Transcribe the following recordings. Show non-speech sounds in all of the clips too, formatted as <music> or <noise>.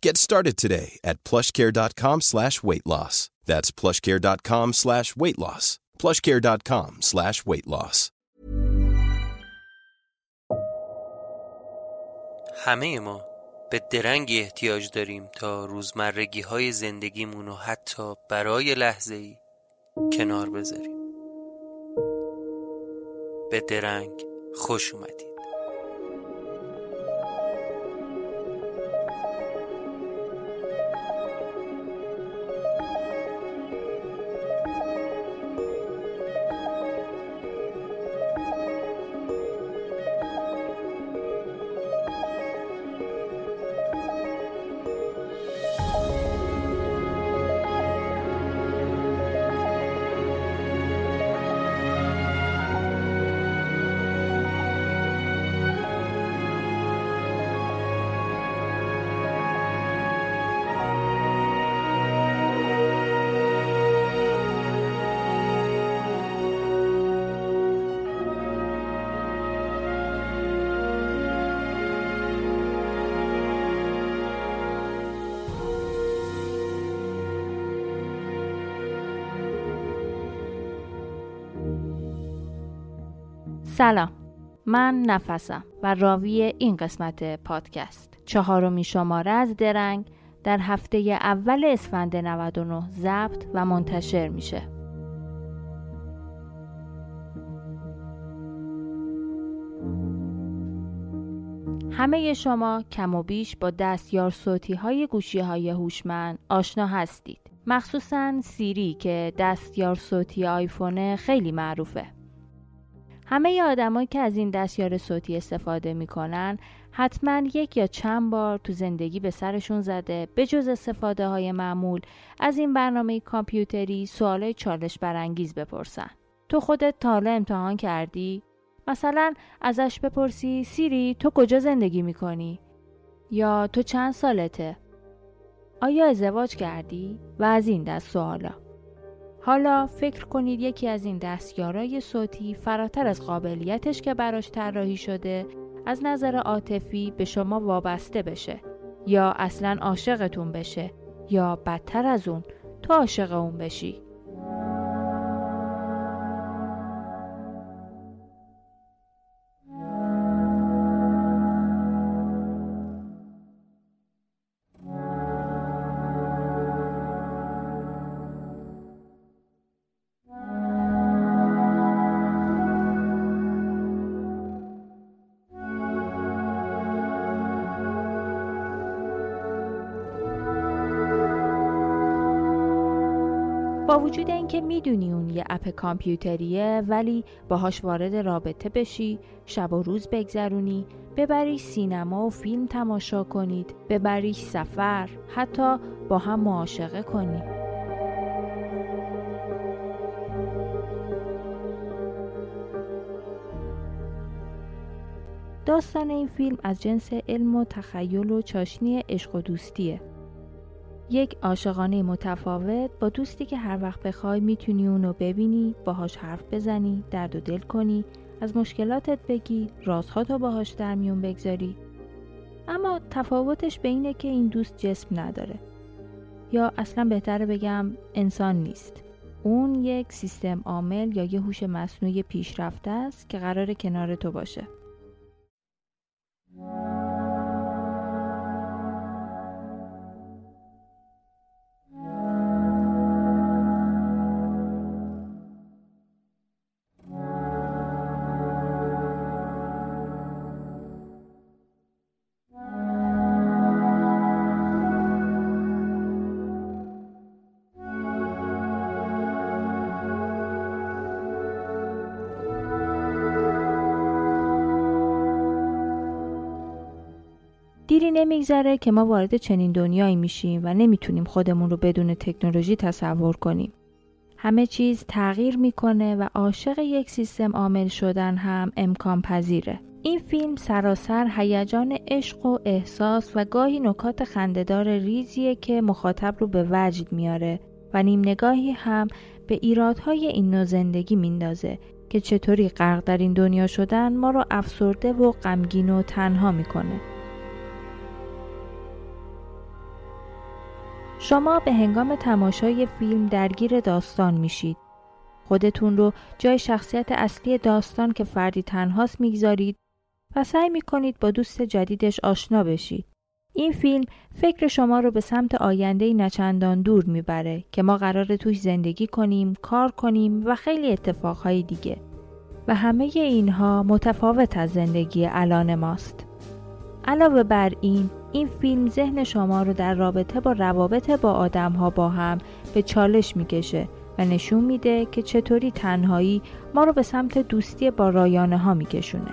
Get started today at plushcare.com slash weight loss. That's plushcare.com slash weight loss. plushcare.com slash weight loss. همه ما به درنگی احتیاج داریم تا روزمرگی های زندگیمون رو حتی برای لحظه ای کنار بذاریم به درنگ خوش اومدید سلام. من نفسم و راوی این قسمت پادکست. چهارمین شماره از درنگ در هفته اول اسفند 99 ضبط و منتشر میشه. همه شما کم و بیش با دستیار صوتی های گوشی های هوشمند آشنا هستید. مخصوصا سیری که دستیار صوتی آیفون خیلی معروفه. همه آدمایی که از این دستیار صوتی استفاده می‌کنن حتما یک یا چند بار تو زندگی به سرشون زده. به جز استفاده های معمول از این برنامه کامپیوتری سوالای چالش برانگیز بپرسن. تو خودت تا حالا امتحان کردی؟ مثلا ازش بپرسی سیری تو کجا زندگی می‌کنی؟ یا تو چند سالته؟ آیا ازدواج کردی؟ و از این دست سوالا. حالا فکر کنید یکی از این دستیارای صوتی فراتر از قابلیتش که براش طراحی شده از نظر عاطفی به شما وابسته بشه یا اصلا عاشقتون بشه یا بدتر از اون تو عاشق اون بشی. با وجود اینکه می‌دونی اون یه اپ کامپیوتریه ولی باهاش وارد رابطه بشی شب و روز بگذرونی ببریش سینما و فیلم تماشا کنید ببریش سفر حتی با هم معاشقه کنی. داستان این فیلم از جنس علم و تخیل و چاشنی عشق و دوستیه. یک عاشقانه متفاوت با دوستی که هر وقت بخوای می‌تونی اونو ببینی باهاش حرف بزنی درد و دل کنی از مشکلاتت بگی رازهاتو باهاش در میون بگذاری. اما تفاوتش به اینه که این دوست جسم نداره. یا اصلا بهتره بگم انسان نیست. اون یک سیستم عامل یا یه هوش مصنوعی پیشرفته است که قرار کنار تو باشه. دیری نمیگذره که ما وارد چنین دنیایی میشیم و نمی‌تونیم خودمون رو بدون تکنولوژی تصور کنیم. همه چیز تغییر می‌کنه و عاشق یک سیستم عامل شدن هم امکان پذیره. این فیلم سراسر هیجان عشق و احساس و گاهی نکات خندهدار ریزیه که مخاطب رو به وجد میاره و نیم نگاهی هم به ایرادهای این نوع زندگی میندازه که چطوری غرق در این دنیا شدن ما رو افسرده و غمگین و تنها می‌کنه. شما به هنگام تماشای فیلم درگیر داستان میشید. خودتون رو جای شخصیت اصلی داستان که فردی تنهاست می‌گذارید و سعی می‌کنید با دوست جدیدش آشنا بشید. این فیلم فکر شما رو به سمت آینده نچندان دور می‌بره که ما قرار توش زندگی کنیم، کار کنیم و خیلی اتفاقهای دیگه. و همه اینها متفاوت از زندگی الان ماست. علاوه بر این این فیلم ذهن شما رو در رابطه با روابط با آدم ها با هم به چالش می‌کشه و نشون میده که چطوری تنهایی ما رو به سمت دوستی با رایانه ها میکشونه.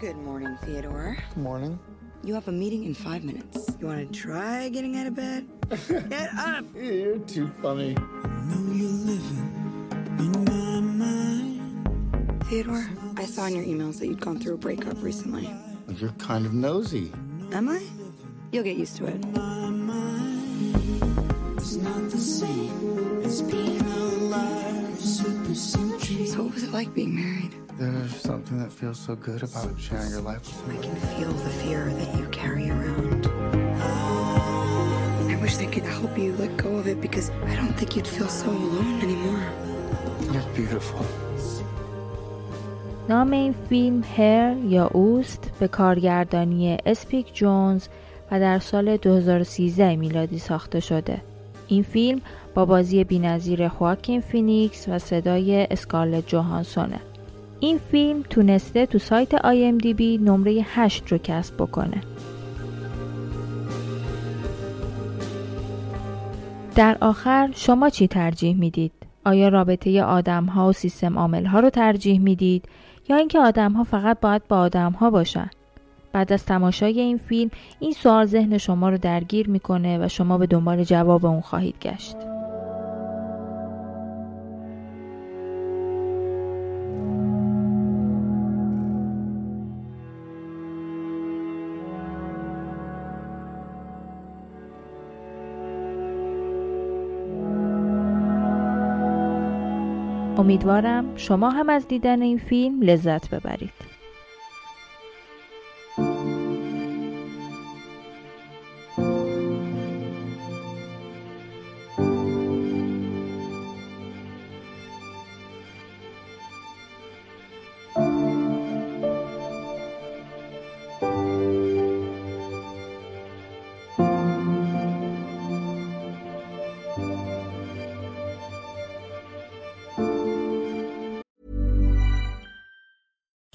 Good morning, Theodore. Morning. You have a meeting in five minutes. You want to try getting out of bed? <laughs> Get up! You're too funny. Theodore, I saw in your emails that you'd gone through a breakup recently. You're kind of nosy. Am I? You'll get used to it. So, what was it like being married? There's something that feels so good about sharing your life with I me. can feel the fear that you carry around. I wish I could help you let go of it because I don't think you'd feel so alone anymore. You're beautiful. نام این فیلم هر یا اوست به کارگردانی اسپیک جونز و در سال 2013 میلادی ساخته شده. این فیلم با بازی بینظیر خواکین فینیکس و صدای اسکارلت جوهانسونه. این فیلم تونسته تو سایت IMDb نمره 8 رو کسب بکنه. در آخر شما چی ترجیح می‌دید؟ آیا رابطه آدم ها و سیستم عامل ها رو ترجیح می‌دید یا اینکه آدم ها فقط باید با آدم ها باشن؟ بعد از تماشای این فیلم این سوال ذهن شما رو درگیر می‌کنه و شما به دنبال جواب اون خواهید گشت. امیدوارم شما هم از دیدن این فیلم لذت ببرید.